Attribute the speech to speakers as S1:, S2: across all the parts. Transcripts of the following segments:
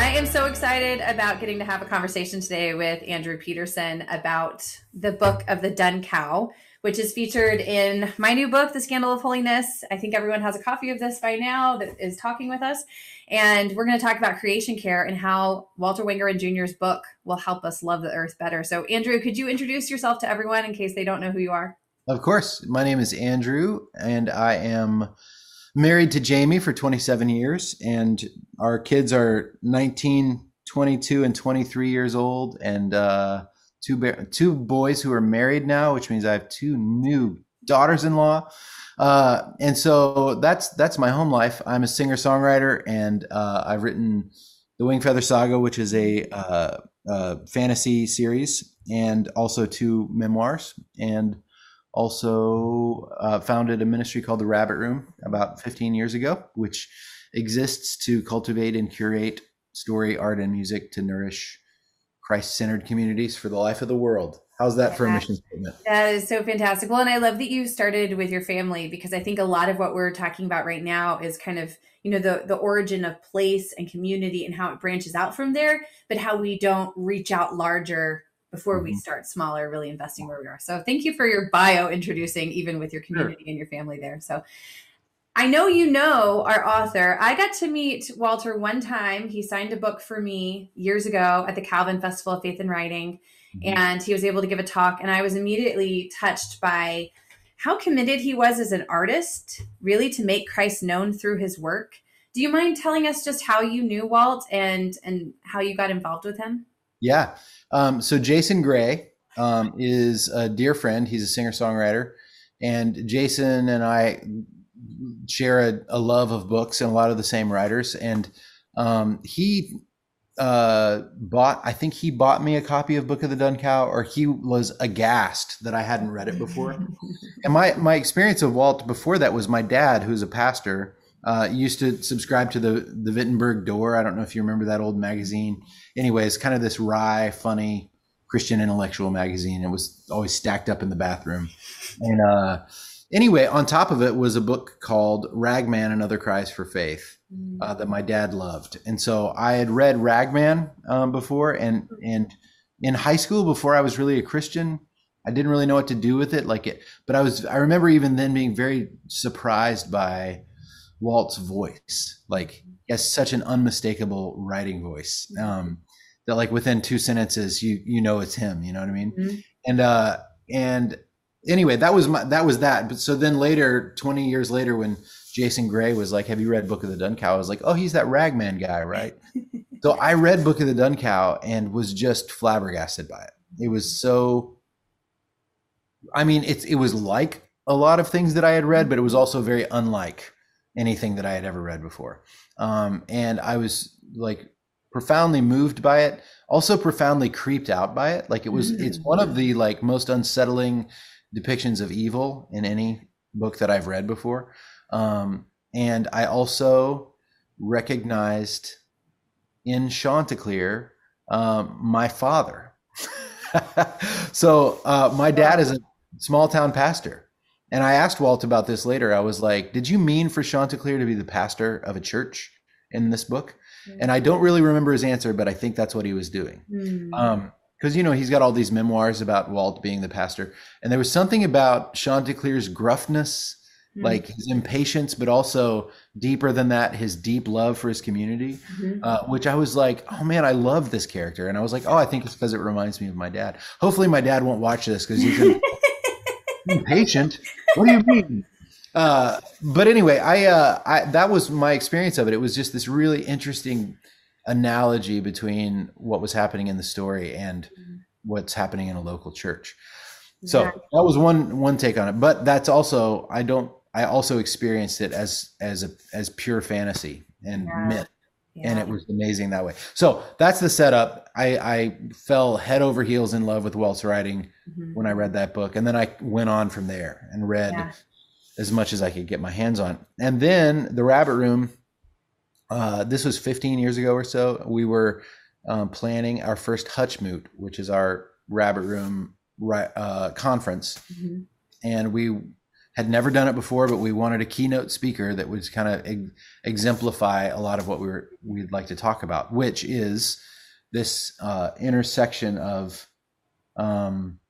S1: I am so excited about getting to have a conversation today with Andrew Peterson about the book of the Dun Cow, which is featured in my new book, The Scandal of Holiness. I think everyone has a copy of this by now that is talking with us. And we're going to talk about creation care and how Walter Wangerin Jr.'s book will help us love the earth better. So, Andrew, could you introduce yourself to everyone in case they don't know who you are?
S2: Of course. My name is Andrew, and I am married to Jamie for 27 years, and our kids are 19, 22, and 23 years old, and uh, two ba- two boys who are married now, which means I have two new daughters-in-law. Uh, and so that's that's my home life. I'm a singer songwriter, and uh, I've written the Wing Feather Saga, which is a uh, uh, fantasy series, and also two memoirs, and also uh, founded a ministry called the Rabbit Room about 15 years ago, which exists to cultivate and curate story, art, and music to nourish Christ centered communities for the life of the world. How's that for a mission statement?
S1: That is so fantastic. Well, and I love that you started with your family because I think a lot of what we're talking about right now is kind of, you know, the the origin of place and community and how it branches out from there, but how we don't reach out larger before mm-hmm. we start smaller, really investing where we are. So thank you for your bio introducing even with your community sure. and your family there. So I know you know our author. I got to meet Walter one time. He signed a book for me years ago at the Calvin Festival of Faith and Writing, mm-hmm. and he was able to give a talk. And I was immediately touched by how committed he was as an artist, really to make Christ known through his work. Do you mind telling us just how you knew Walt and and how you got involved with him?
S2: Yeah. Um, so Jason Gray um, is a dear friend. He's a singer songwriter, and Jason and I share a, a, love of books and a lot of the same writers. And um, he uh, bought, I think he bought me a copy of Book of the Dun Cow, or he was aghast that I hadn't read it before. and my my experience of Walt before that was my dad, who's a pastor. Uh, used to subscribe to the the Wittenberg Door. I don't know if you remember that old magazine anyways, kind of this wry, funny Christian intellectual magazine. It was always stacked up in the bathroom. And uh, anyway, on top of it was a book called Ragman and Other Cries for Faith uh, that my dad loved. And so I had read Ragman um, before, and and in high school before I was really a Christian. I didn't really know what to do with it, like it, but I was. I remember even then being very surprised by Walt's voice. Like he has such an unmistakable writing voice um, that like within two sentences you you know it's him. You know what I mean? Mm-hmm. And uh, and anyway, that was my that was that. But so then later, twenty years later, when Jason Gray was like, "Have you read Book of the Dun Cow?" I was like, "Oh, he's that Ragman guy, right?" so I read Book of the Dun Cow and was just flabbergasted by it. It was so. I mean, it's it was like a lot of things that I had read, but it was also very unlike anything that I had ever read before. Um, and I was like profoundly moved by it, also profoundly creeped out by it. Like it was, mm-hmm. it's mm. one of the like most unsettling depictions of evil in any book that I've read before. Um, and I also recognized in Chanticleer um, my father. so uh, my dad is a small town pastor and I asked Walt about this later. I was like, "Did you mean for Chanticleer to be the pastor of a church in this book?" Mm-hmm. And I don't really remember his answer, but I think that's what he was doing. Mm-hmm. Um, because you know he's got all these memoirs about Walt being the pastor, and there was something about Chanticleer's gruffness, mm-hmm. like his impatience, but also deeper than that, his deep love for his community, mm-hmm. uh, which I was like, oh man, I love this character, and I was like, oh, I think it's because it reminds me of my dad. Hopefully, my dad won't watch this because he's impatient. What do you mean? Uh, but anyway, I, uh, I that was my experience of it. It was just this really interesting analogy between what was happening in the story and what's happening in a local church. So yeah. that was one one take on it. But that's also I don't I also experienced it as as a as pure fantasy and yeah. myth. Yeah. and it was amazing that way. So that's the setup. I, I fell head over heels in love with Walt's writing mm-hmm. when I read that book, and then I went on from there and read yeah. as much as I could get my hands on. And then the Rabbit Room. Uh, this was 15 years ago or so. We were um, planning our first Hutchmoot, which is our Rabbit Room uh, conference, mm-hmm. and we had never done it before, but we wanted a keynote speaker that would kind of ex- exemplify a lot of what we were, we'd like to talk about, which is this uh, intersection of um,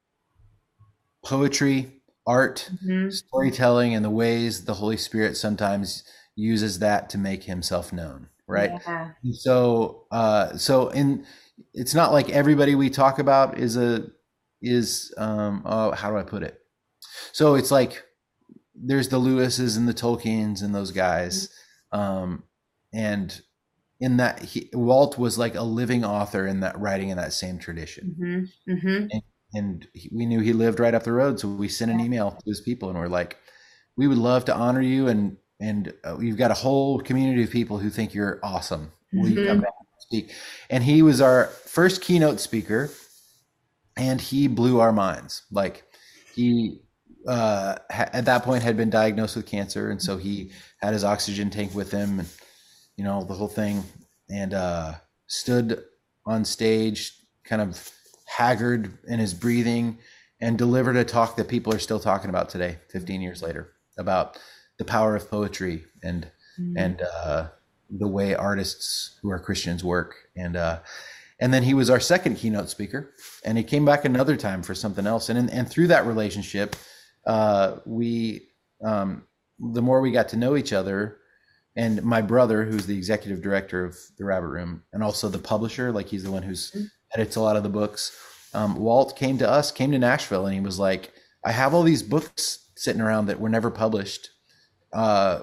S2: poetry, art, mm-hmm. storytelling, and the ways the Holy Spirit sometimes uses that to make Himself known. Right. Yeah. So, uh, so in it's not like everybody we talk about is a is um, oh, how do I put it? So it's like there's the Lewises and the Tolkiens and those guys, mm-hmm. um, and in that he, Walt was like a living author in that writing in that same tradition, mm-hmm. Mm-hmm. And, and he, we knew he lived right up the road, so we sent an email to his people and we're like, we would love to honor you and and uh, we've got a whole community of people who think you're awesome. Will you come mm-hmm. back and speak? And he was our first keynote speaker, and he blew our minds. Like he uh, at that point had been diagnosed with cancer, and so he had his oxygen tank with him, and you know the whole thing, and uh, stood on stage, kind of haggard in his breathing, and delivered a talk that people are still talking about today, 15 years later, about the power of poetry and mm-hmm. and uh, the way artists who are Christians work, and uh, and then he was our second keynote speaker, and he came back another time for something else, and and through that relationship uh, we um, the more we got to know each other and my brother who's the executive director of the rabbit room and also the publisher like he's the one who's mm-hmm. edits a lot of the books um, walt came to us came to nashville and he was like i have all these books sitting around that were never published uh,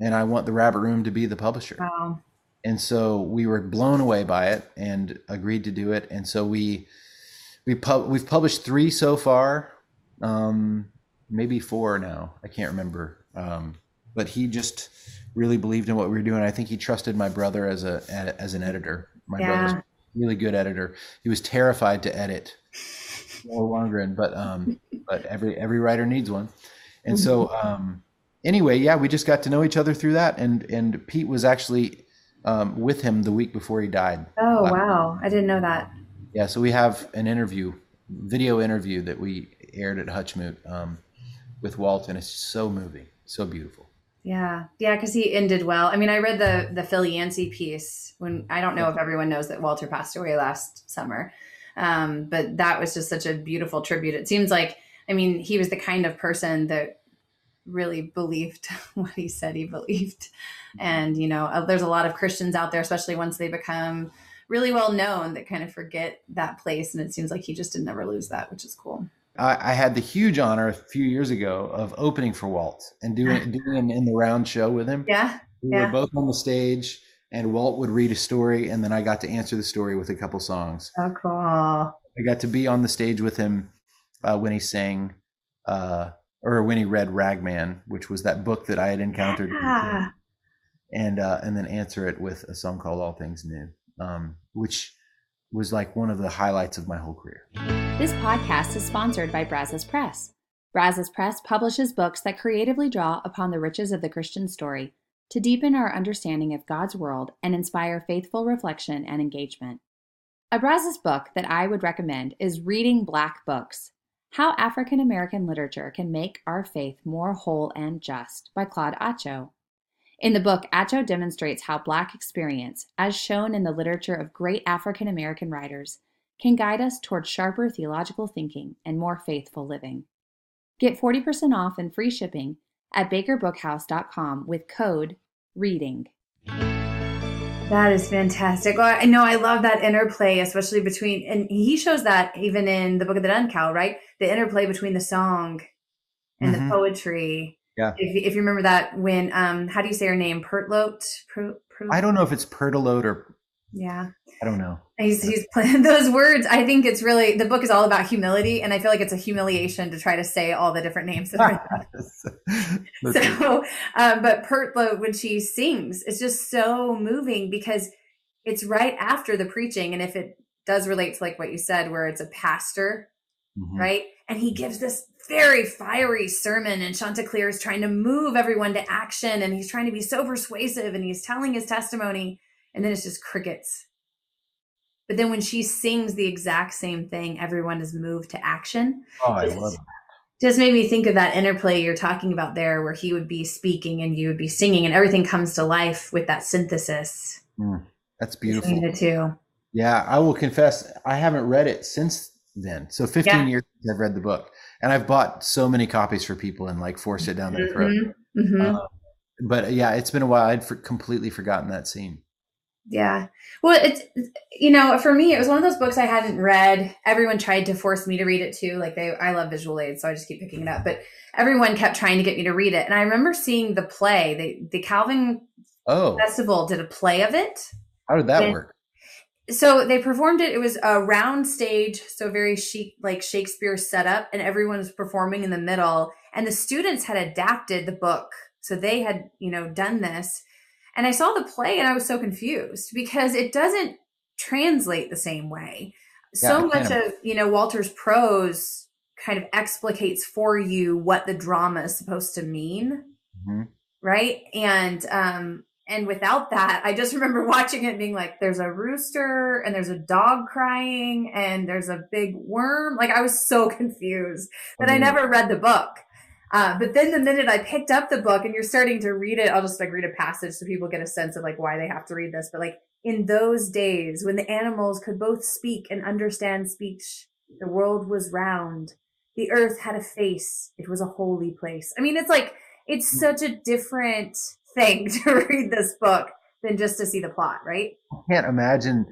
S2: and i want the rabbit room to be the publisher wow. and so we were blown away by it and agreed to do it and so we we pub- we've published three so far um, maybe four now. I can't remember. Um, but he just really believed in what we were doing. I think he trusted my brother as a as an editor. My yeah. brother's a really good editor. He was terrified to edit no longer, but um, but every every writer needs one. And so mm-hmm. um, anyway, yeah, we just got to know each other through that. And and Pete was actually um, with him the week before he died.
S1: Oh wow, I didn't know that.
S2: Yeah, so we have an interview, video interview that we aired at Hutchmoot. Um, with Walton is so moving, so beautiful.
S1: Yeah, yeah, because he ended well. I mean, I read the the Phil Yancey piece when I don't know if everyone knows that Walter passed away last summer, um, but that was just such a beautiful tribute. It seems like, I mean, he was the kind of person that really believed what he said he believed, and you know, uh, there's a lot of Christians out there, especially once they become really well known, that kind of forget that place, and it seems like he just did never lose that, which is cool.
S2: I, I, had the huge honor a few years ago of opening for Walt and doing doing an in the round show with him.
S1: Yeah,
S2: we
S1: yeah.
S2: were both on the stage, and Walt would read a story, and then I got to answer the story with a couple songs.
S1: Oh, cool!
S2: I got to be on the stage with him uh, when he sang, uh, or when he read Ragman, which was that book that I had encountered, yeah. and uh, and then answer it with a song called All Things New, um, which was like one of the highlights of my whole career.
S3: This podcast is sponsored by Brazos Press. Brazos Press publishes books that creatively draw upon the riches of the Christian story to deepen our understanding of God's world and inspire faithful reflection and engagement. A Brazos book that I would recommend is Reading Black Books How African American Literature Can Make Our Faith More Whole and Just by Claude Atcho. In the book, Atcho demonstrates how Black experience, as shown in the literature of great African American writers, can guide us toward sharper theological thinking and more faithful living. Get 40% off and free shipping at bakerbookhouse.com with code READING.
S1: That is fantastic. Well, I know I love that interplay, especially between, and he shows that even in the Book of the Dun Cow, right? The interplay between the song and mm-hmm. the poetry
S2: yeah.
S1: If, if you remember that when um how do you say her name? Pertelote?
S2: Per, per, I don't know if it's Pertelote or
S1: yeah.
S2: I don't know.
S1: He's he's playing those words. I think it's really the book is all about humility, and I feel like it's a humiliation to try to say all the different names. So, um, but Pertelote when she sings, it's just so moving because it's right after the preaching. And if it does relate to like what you said, where it's a pastor, mm-hmm. right? And he gives this very fiery sermon, and Chanticleer is trying to move everyone to action, and he's trying to be so persuasive, and he's telling his testimony, and then it's just crickets. But then when she sings the exact same thing, everyone is moved to action.
S2: Oh, I love it
S1: just made me think of that interplay you're talking about there where he would be speaking and you would be singing and everything comes to life with that synthesis
S2: mm, that's beautiful
S1: the two
S2: yeah i will confess i haven't read it since then so 15 yeah. years i've read the book and i've bought so many copies for people and like forced it down their throat mm-hmm. Mm-hmm. Uh, but yeah it's been a while i'd for, completely forgotten that scene
S1: yeah. Well, it's, you know, for me, it was one of those books I hadn't read. Everyone tried to force me to read it too. Like they, I love visual aids, so I just keep picking it up. But everyone kept trying to get me to read it. And I remember seeing the play, the, the Calvin
S2: oh.
S1: Festival did a play of it.
S2: How did that and, work?
S1: So they performed it. It was a round stage, so very chic, like Shakespeare setup, and everyone was performing in the middle. And the students had adapted the book, so they had, you know, done this and I saw the play and I was so confused because it doesn't translate the same way. Yeah, so much of, you know, Walter's prose kind of explicates for you what the drama is supposed to mean. Mm-hmm. Right. And, um, and without that, I just remember watching it being like, there's a rooster and there's a dog crying and there's a big worm. Like I was so confused that mm-hmm. I never read the book. Uh, but then the minute I picked up the book and you're starting to read it, I'll just like read a passage so people get a sense of like why they have to read this. But like in those days when the animals could both speak and understand speech, the world was round. The earth had a face. It was a holy place. I mean, it's like, it's mm. such a different thing to read this book than just to see the plot, right?
S2: I can't imagine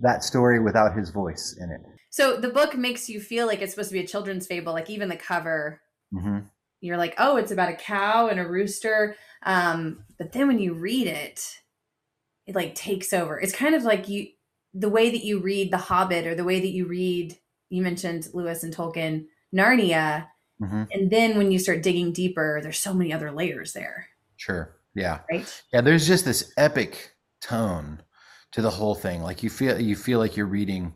S2: that story without his voice in it.
S1: So the book makes you feel like it's supposed to be a children's fable, like even the cover. Mm-hmm you're like, oh, it's about a cow and a rooster. Um, but then when you read it, it like takes over. It's kind of like you, the way that you read The Hobbit or the way that you read, you mentioned Lewis and Tolkien, Narnia. Mm-hmm. And then when you start digging deeper, there's so many other layers there.
S2: Sure. Yeah.
S1: Right.
S2: Yeah. There's just this epic tone to the whole thing. Like you feel, you feel like you're reading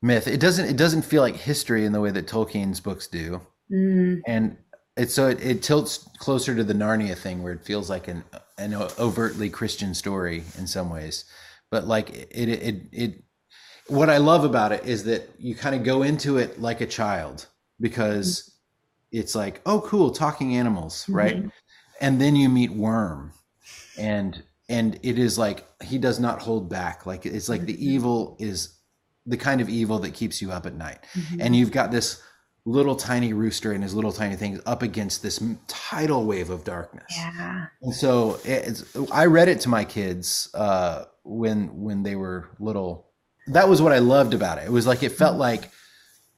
S2: myth. It doesn't, it doesn't feel like history in the way that Tolkien's books do. Mm. And it's so it, it, tilts closer to the Narnia thing where it feels like an an overtly Christian story in some ways, but like it it it, it what I love about it is that you kind of go into it like a child because mm-hmm. it's like oh cool talking animals mm-hmm. right, and then you meet Worm, and and it is like he does not hold back like it's like mm-hmm. the evil is the kind of evil that keeps you up at night, mm-hmm. and you've got this little tiny rooster and his little tiny things up against this tidal wave of darkness.
S1: Yeah.
S2: And so I read it to my kids uh, when when they were little. That was what I loved about it. It was like it felt mm-hmm. like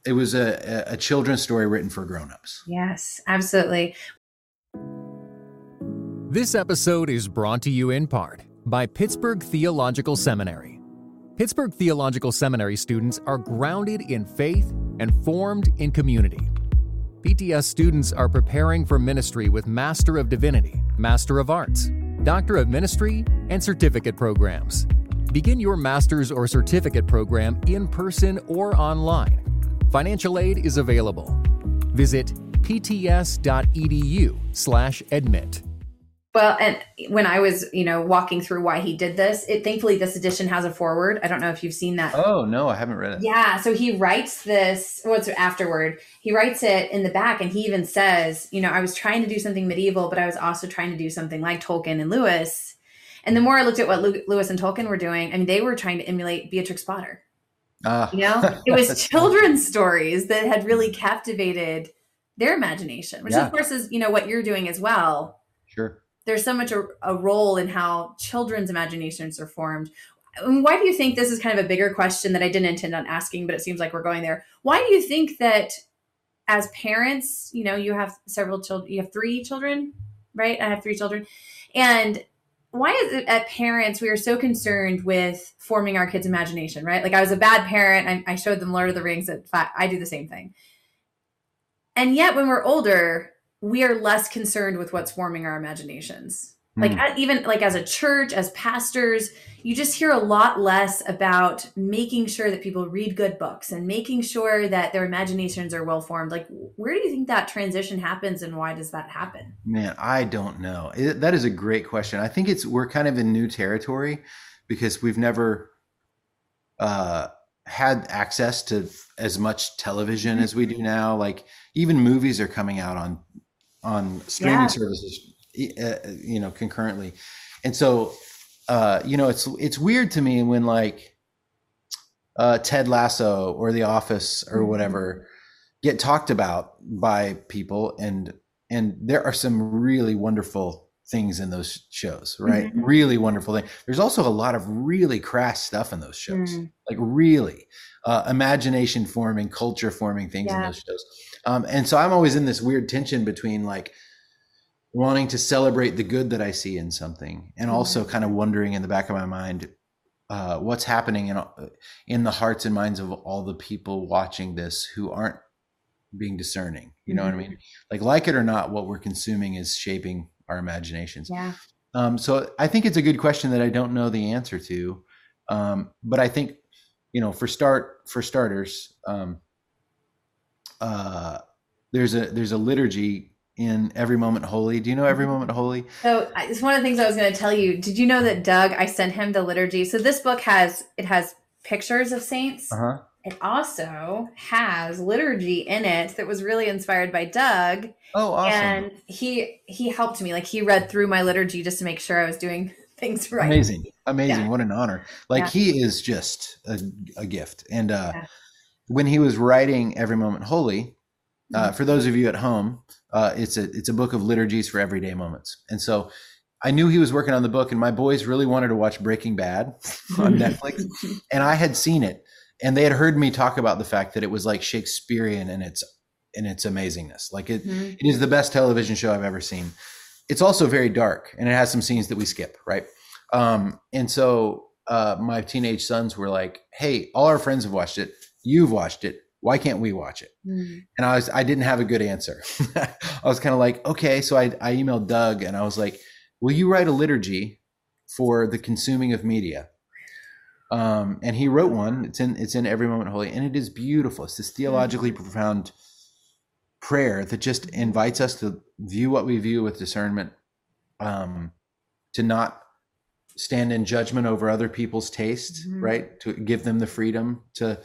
S2: it was a, a children's story written for grown-ups.
S1: Yes, absolutely.
S4: This episode is brought to you in part by Pittsburgh Theological Seminary. Pittsburgh Theological Seminary students are grounded in faith and formed in community. PTS students are preparing for ministry with Master of Divinity, Master of Arts, Doctor of Ministry, and certificate programs. Begin your master's or certificate program in person or online. Financial aid is available. Visit pts.edu/admit.
S1: Well, and when I was, you know, walking through why he did this, it thankfully this edition has a forward. I don't know if you've seen that.
S2: Oh no, I haven't read it.
S1: Yeah, so he writes this. What's afterward? He writes it in the back, and he even says, you know, I was trying to do something medieval, but I was also trying to do something like Tolkien and Lewis. And the more I looked at what Lewis and Tolkien were doing, I mean, they were trying to emulate Beatrix Potter. Uh, you know, it was children's stories that had really captivated their imagination, which yeah. of course is, you know, what you're doing as well.
S2: Sure
S1: there's so much a, a role in how children's imaginations are formed why do you think this is kind of a bigger question that I didn't intend on asking, but it seems like we're going there. Why do you think that as parents, you know, you have several children, you have three children, right? I have three children. And why is it at parents we are so concerned with forming our kids' imagination, right? Like I was a bad parent. I, I showed them Lord of the Rings at five. I do the same thing. And yet when we're older, we are less concerned with what's forming our imaginations. like mm. even like as a church as pastors you just hear a lot less about making sure that people read good books and making sure that their imaginations are well formed. Like where do you think that transition happens and why does that happen?
S2: Man i don't know. It, that is a great question. I think it's we're kind of in new territory because we've never uh had access to as much television as we do now. Like even movies are coming out on on streaming yeah. services uh, you know concurrently and so uh you know it's it's weird to me when like uh ted lasso or the office or mm-hmm. whatever get talked about by people and and there are some really wonderful things in those shows right mm-hmm. really wonderful thing there's also a lot of really crass stuff in those shows mm. like really uh, imagination forming culture forming things yeah. in those shows um, and so i'm always in this weird tension between like wanting to celebrate the good that I see in something, and also kind of wondering in the back of my mind uh, what's happening in in the hearts and minds of all the people watching this who aren't being discerning. You know mm-hmm. what I mean? Like, like it or not, what we're consuming is shaping our imaginations.
S1: Yeah.
S2: Um, so I think it's a good question that I don't know the answer to, um, but I think you know for start for starters, um, uh, there's a there's a liturgy in Every Moment Holy. Do you know Every mm-hmm. Moment Holy?
S1: So it's one of the things I was going to tell you. Did you know that Doug? I sent him the liturgy. So this book has it has pictures of saints. Uh-huh. It also has liturgy in it that was really inspired by Doug.
S2: Oh, awesome!
S1: And he he helped me. Like he read through my liturgy just to make sure I was doing things right.
S2: Amazing, amazing! Yeah. What an honor! Like yeah. he is just a, a gift. And uh, yeah. when he was writing Every Moment Holy, uh, mm-hmm. for those of you at home, uh, it's a it's a book of liturgies for everyday moments. And so I knew he was working on the book, and my boys really wanted to watch Breaking Bad on Netflix, and I had seen it, and they had heard me talk about the fact that it was like Shakespearean in its in its amazingness. Like it, mm-hmm. it is the best television show I've ever seen. It's also very dark, and it has some scenes that we skip, right? Um, and so uh, my teenage sons were like, "Hey, all our friends have watched it. You've watched it why can't we watch it? Mm. And I was, I didn't have a good answer. I was kind of like, okay. So I, I emailed Doug and I was like, will you write a liturgy for the consuming of media? Um, and he wrote one. It's in, it's in Every Moment Holy, and it is beautiful. It's this theologically profound prayer that just invites us to view what we view with discernment, um, to not stand in judgment over other people's taste, mm-hmm. right? To give them the freedom to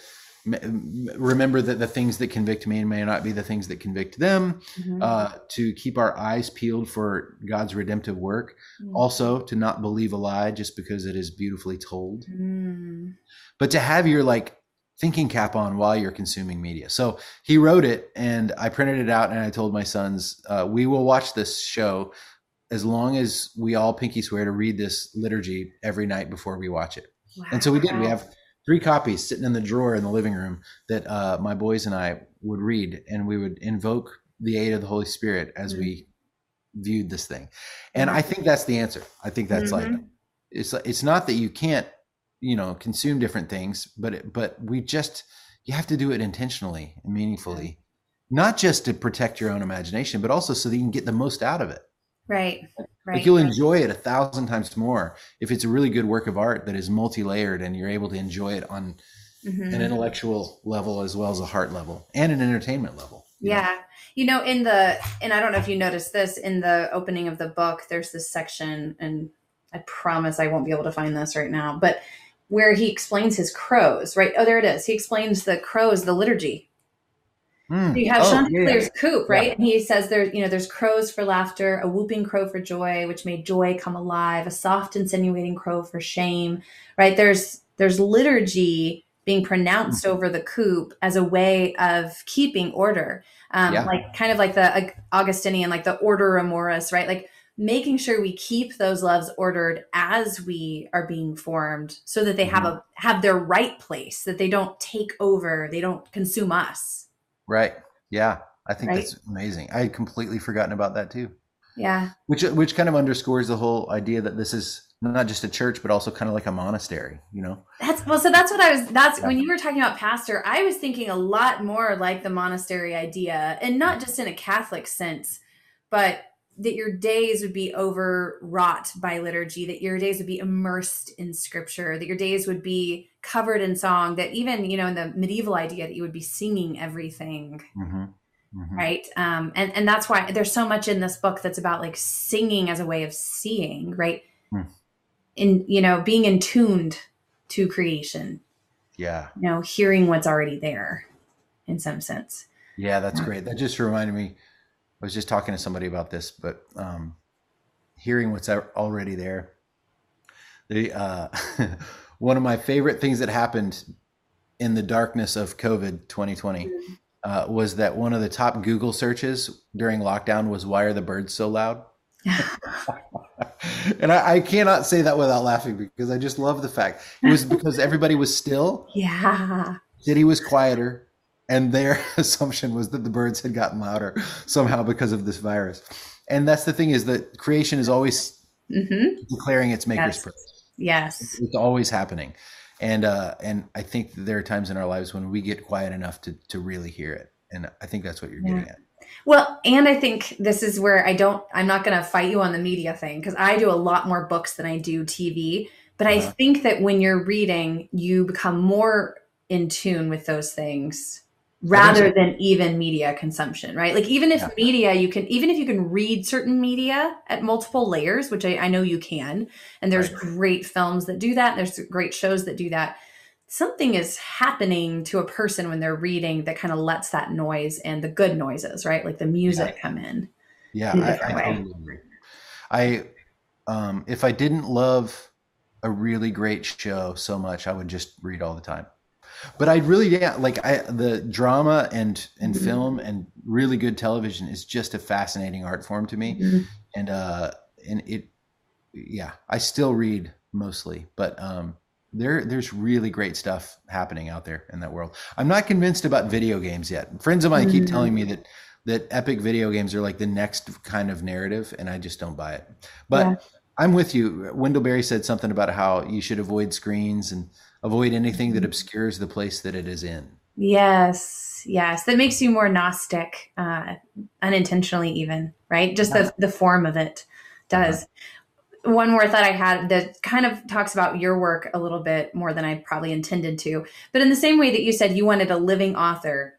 S2: remember that the things that convict me may not be the things that convict them mm-hmm. uh, to keep our eyes peeled for god's redemptive work mm-hmm. also to not believe a lie just because it is beautifully told mm. but to have your like thinking cap on while you're consuming media so he wrote it and i printed it out and i told my sons uh, we will watch this show as long as we all pinky swear to read this liturgy every night before we watch it wow. and so we did we have three copies sitting in the drawer in the living room that uh, my boys and I would read, and we would invoke the aid of the Holy Spirit as mm-hmm. we viewed this thing. And I think that's the answer. I think that's mm-hmm. like it's it's not that you can't you know consume different things, but it, but we just you have to do it intentionally and meaningfully, not just to protect your own imagination, but also so that you can get the most out of it.
S1: Right. Right.
S2: Like you'll enjoy it a thousand times more if it's a really good work of art that is multi-layered and you're able to enjoy it on mm-hmm. an intellectual level as well as a heart level and an entertainment level.
S1: Yeah. Know? You know, in the and I don't know if you noticed this in the opening of the book, there's this section, and I promise I won't be able to find this right now, but where he explains his crows, right? Oh, there it is. He explains the crows, the liturgy Mm. So you have oh, Chanticleer's yeah. coop, right? Yeah. And he says there's, you know, there's crows for laughter, a whooping crow for joy, which made joy come alive, a soft insinuating crow for shame, right? There's there's liturgy being pronounced mm. over the coop as a way of keeping order, um, yeah. like kind of like the Augustinian, like the ordo amoris, right? Like making sure we keep those loves ordered as we are being formed, so that they have mm-hmm. a have their right place, that they don't take over, they don't consume us.
S2: Right. Yeah. I think right? that's amazing. I had completely forgotten about that too.
S1: Yeah.
S2: Which which kind of underscores the whole idea that this is not just a church, but also kind of like a monastery, you know?
S1: That's well, so that's what I was that's yeah. when you were talking about pastor, I was thinking a lot more like the monastery idea, and not just in a Catholic sense, but that your days would be overwrought by liturgy, that your days would be immersed in scripture, that your days would be covered in song, that even, you know, in the medieval idea that you would be singing everything. Mm-hmm. Mm-hmm. Right. Um, and, and that's why there's so much in this book that's about like singing as a way of seeing, right? Mm. In, you know, being in tuned to creation.
S2: Yeah.
S1: You know, hearing what's already there in some sense.
S2: Yeah, that's great. That just reminded me was just talking to somebody about this, but um, hearing what's already there. The uh, one of my favorite things that happened in the darkness of COVID 2020 uh, was that one of the top Google searches during lockdown was "Why are the birds so loud?" and I, I, cannot say that without laughing because I just love the fact it was because everybody was still.
S1: Yeah.
S2: City was quieter and their assumption was that the birds had gotten louder somehow because of this virus and that's the thing is that creation is always mm-hmm. declaring its maker's
S1: yes.
S2: praise
S1: yes
S2: it's always happening and uh and i think there are times in our lives when we get quiet enough to to really hear it and i think that's what you're yeah. getting at
S1: well, and I think this is where I don't, I'm not going to fight you on the media thing because I do a lot more books than I do TV. But uh-huh. I think that when you're reading, you become more in tune with those things rather than even media consumption, right? Like even if yeah. media, you can even if you can read certain media at multiple layers, which I, I know you can, and there's right. great films that do that, there's great shows that do that. Something is happening to a person when they're reading that kind of lets that noise and the good noises, right? Like the music yeah. come in.
S2: Yeah, in I, I totally agree. I um if I didn't love a really great show so much, I would just read all the time but I really yeah like I the drama and and mm-hmm. film and really good television is just a fascinating art form to me, mm-hmm. and uh and it yeah I still read mostly, but um there there's really great stuff happening out there in that world. I'm not convinced about video games yet. Friends of mine mm-hmm. keep telling me that that epic video games are like the next kind of narrative, and I just don't buy it. But yeah. I'm with you. Wendell Berry said something about how you should avoid screens and avoid anything that obscures the place that it is in.
S1: Yes, yes, that makes you more gnostic, uh, unintentionally, even right. Just the the form of it does. Uh-huh. One more thought I had that kind of talks about your work a little bit more than I probably intended to, but in the same way that you said you wanted a living author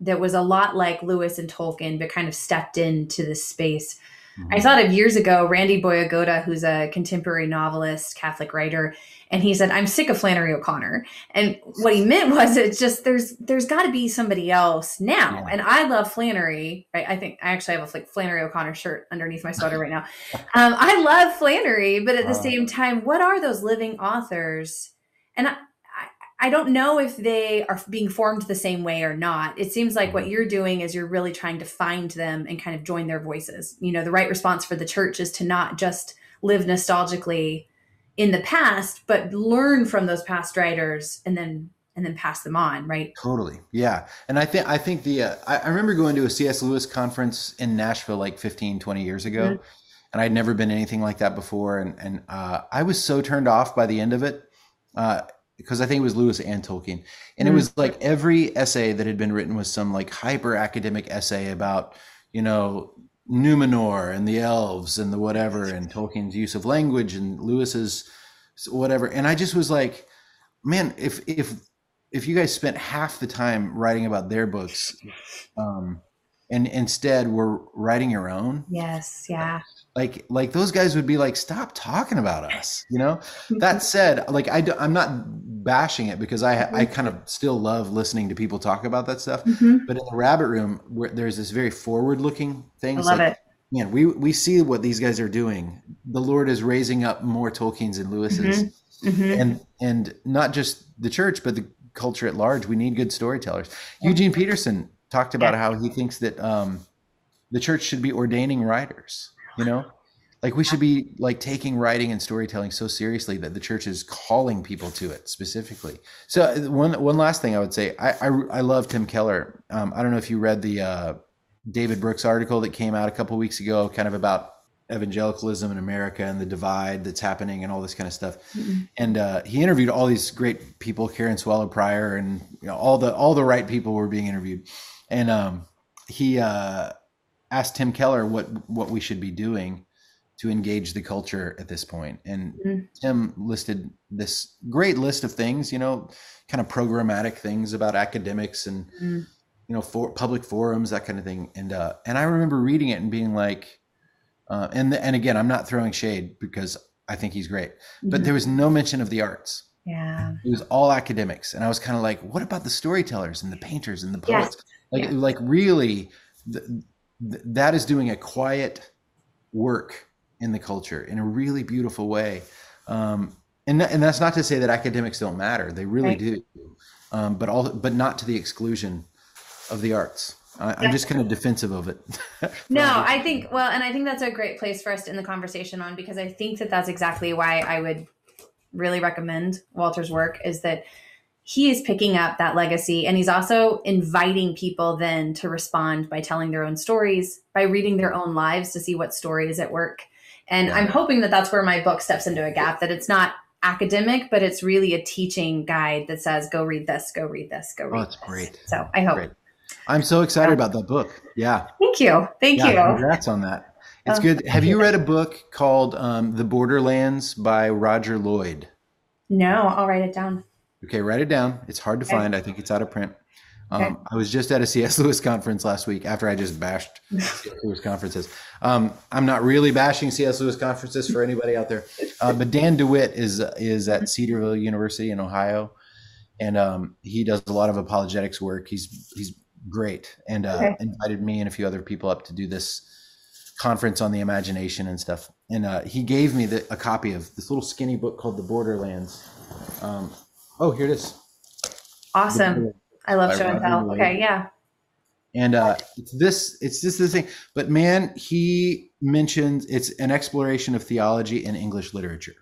S1: that was a lot like Lewis and Tolkien, but kind of stepped into this space. Mm-hmm. I thought of years ago, Randy Boyagoda, who's a contemporary novelist, Catholic writer, and he said i'm sick of flannery o'connor. And what he meant was it's just there's there's got to be somebody else now. Yeah. and i love flannery. Right i think i actually have a like flannery o'connor shirt underneath my sweater right now. Um, i love flannery but at the same time what are those living authors? And I, I don't know if they are being formed the same way or not. It seems like what mm-hmm. you're doing is you're really trying to find them and kind of join their voices. You know, the right response for the church is to not just live nostalgically in the past, but learn from those past writers and then and then pass them on, right?
S2: Totally, yeah. And I think I think the uh, I, I, remember going to a C.S. Lewis conference in Nashville like 15, 20 years ago, mm-hmm. and I'd never been anything like that before, and and uh, I was so turned off by the end of it. Uh, because I think it was Lewis and Tolkien, and mm-hmm. it was like every essay that had been written was some like hyper academic essay about you know Numenor and the elves and the whatever and Tolkien's use of language and Lewis's whatever. And I just was like, man, if if if you guys spent half the time writing about their books, um, and instead were writing your own,
S1: yes, yeah,
S2: like like those guys would be like, stop talking about us, you know. that said, like I do, I'm not bashing it because I I kind of still love listening to people talk about that stuff. Mm-hmm. But in the rabbit room, where there's this very forward looking thing.
S1: I love
S2: like,
S1: it.
S2: Man, we we see what these guys are doing. The Lord is raising up more Tolkien's and Lewis's, mm-hmm. Mm-hmm. and and not just the church, but the culture at large. We need good storytellers. Eugene Peterson talked about yeah. how he thinks that um, the church should be ordaining writers. You know, like we should be like taking writing and storytelling so seriously that the church is calling people to it specifically. So uh, one one last thing i would say. I i, I love tim keller. Um, i don't know if you read the uh, david brooks article that came out a couple weeks ago kind of about evangelicalism in america and the divide that's happening and all this kind of stuff. Mm-hmm. and uh, he interviewed all these great people karen swallow prior and you know all the all the right people were being interviewed. And um, he uh, asked Tim Keller what what we should be doing to engage the culture at this point, and
S1: Mhm.
S2: Tim listed this great list of things, you know, kind of programmatic things about academics and
S1: Mm.
S2: you know for public forums, that kind of thing. And uh, and I remember reading it and being like, uh, and and again, I'm not throwing shade because I think he's great, but
S1: Mhm.
S2: there was no mention of the arts.
S1: yeah.
S2: It was all academics, and I was kind of like, what about the storytellers and the painters and the
S1: Yes.
S2: poets? Like,
S1: Yeah.
S2: like really, th- th- that is doing a quiet work in the culture in a really beautiful way. Um, and and that's not to say that academics don't matter; they really
S1: Right.
S2: do, um, but all but not to the exclusion of the arts. I, I'm just kind of defensive of it.
S1: No, I think well, and I think that's a great place for us to end the conversation on because I think that that's exactly why I would really recommend Walter's work is that he is picking up that legacy and he's also inviting people then to respond by telling their own stories, by reading their own lives to see what story is at work. And
S2: Yeah.
S1: I'm hoping that that's where my book steps into a gap that it's not academic, but it's really a teaching guide that says go read this, go read this, go read
S2: Oh, that's
S1: this.
S2: great.
S1: So I hope.
S2: Great. I'm so excited about that book. Yeah.
S1: Thank you. Thank
S2: yeah,
S1: you.
S2: Congrats on that. It's
S1: Oh,
S2: good. Have you read a book called um, The Borderlands by Roger Lloyd?
S1: No, I'll write it down.
S2: Okay, write it down. It's hard to find. I think it's out of print. Um, I was just at a C.S. Lewis conference last week after I just bashed C.S. Lewis conferences. Um, I'm not really bashing C.S. Lewis conferences for anybody out there, uh, but Dan DeWitt is is at Cedarville University in Ohio, and um, he does a lot of apologetics work. He's he's great, and uh,
S1: Okay.
S2: invited me and a few other people up to do this conference on the imagination and stuff. And uh, he gave me the, a copy of this little skinny book called The Borderlands. Um, oh, here it is.
S1: Awesome. I love show and tell. Okay, yeah.
S2: And uh, it's this, it's just this thing. But man, he mentions it's an exploration of theology and English literature.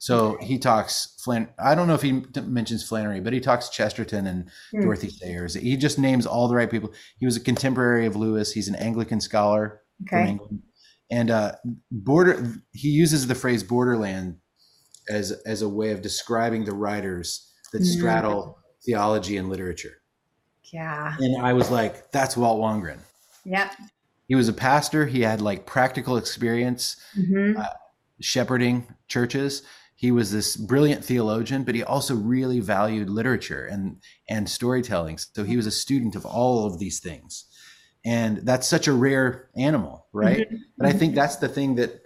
S2: So he talks Flan. I don't know if he mentions Flannery, but he talks Chesterton and
S1: Hmm.
S2: Dorothy Sayers. He just names all the right people. He was a contemporary of Lewis. He's an Anglican scholar from
S1: Okay.
S2: England. And uh, border, he uses the phrase borderland as as a way of describing the writers that
S1: Mm.
S2: straddle theology and literature.
S1: Yeah.
S2: And I was like, that's Walt Wangerin.
S1: Yep.
S2: He was a pastor. He had like practical experience
S1: hmm
S2: shepherding churches. He was this brilliant theologian, but he also really valued literature and and storytelling. So he was a student of all of these things. And that's such a rare animal, right?
S1: Mhm.
S2: But I think that's the thing that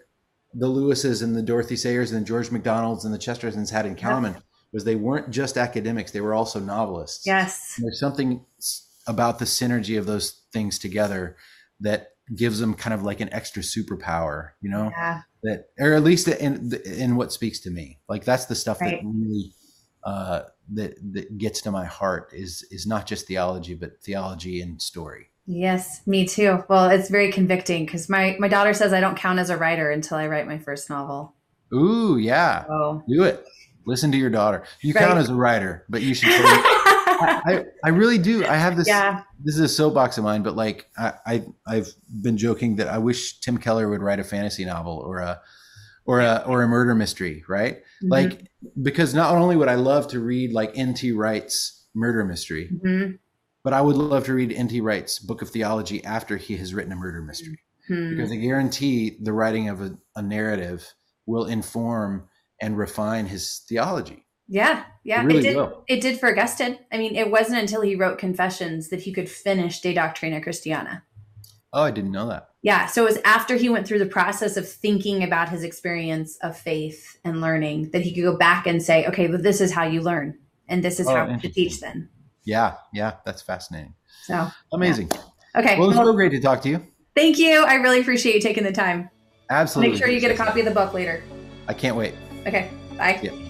S2: the Lewises and the Dorothy Sayers and the George MacDonalds and the Chestertons had in common was they weren't just academics, they were also novelists.
S1: Yes.
S2: There's something about the synergy of those things together that gives them kind of like an extra superpower, you know?
S1: Yeah.
S2: That or at least in in what speaks to me. Like that's the stuff
S1: Right.
S2: that really uh that that gets to my heart is is not just theology but theology and story.
S1: Yes, me too. Well, it's very convicting because my my daughter says I don't count as a writer until I write my first novel.
S2: Ooh, yeah.
S1: Oh.
S2: Do it. Listen to your daughter. You
S1: Right.
S2: count as a writer, but you should. I, I, I really do. I have this.
S1: yeah.
S2: This is a soapbox of mine, but like I, I, I've been joking that I wish Tim Keller would write a fantasy novel or a, or a, or a murder mystery, right?
S1: Mhm.
S2: Like because not only would I love to read like N.T. Wright's murder mystery,
S1: Mhm.
S2: but I would love to read N.T. Wright's book of theology after he has written a murder mystery
S1: Hmm.
S2: because I guarantee the writing of a, a narrative will inform and refine his theology.
S1: Yeah, yeah,
S2: It really
S1: it did.
S2: will.
S1: It did for Augustine. I mean, it wasn't until he wrote Confessions that he could finish De Doctrina Christiana.
S2: Oh, I didn't know that.
S1: Yeah, so it was after he went through the process of thinking about his experience of faith and learning that he could go back and say, okay, but this is how you learn, and this is
S2: Oh,
S1: how to teach. Then,
S2: Yeah, yeah, that's fascinating.
S1: so
S2: Amazing.
S1: okay.
S2: Well, it was
S1: well,
S2: so great to talk to you.
S1: thank you. I really appreciate you taking the time.
S2: Absolutely.
S1: Make sure you get a copy of the book later.
S2: I can't wait.
S1: Okay, bye.
S2: Yeah.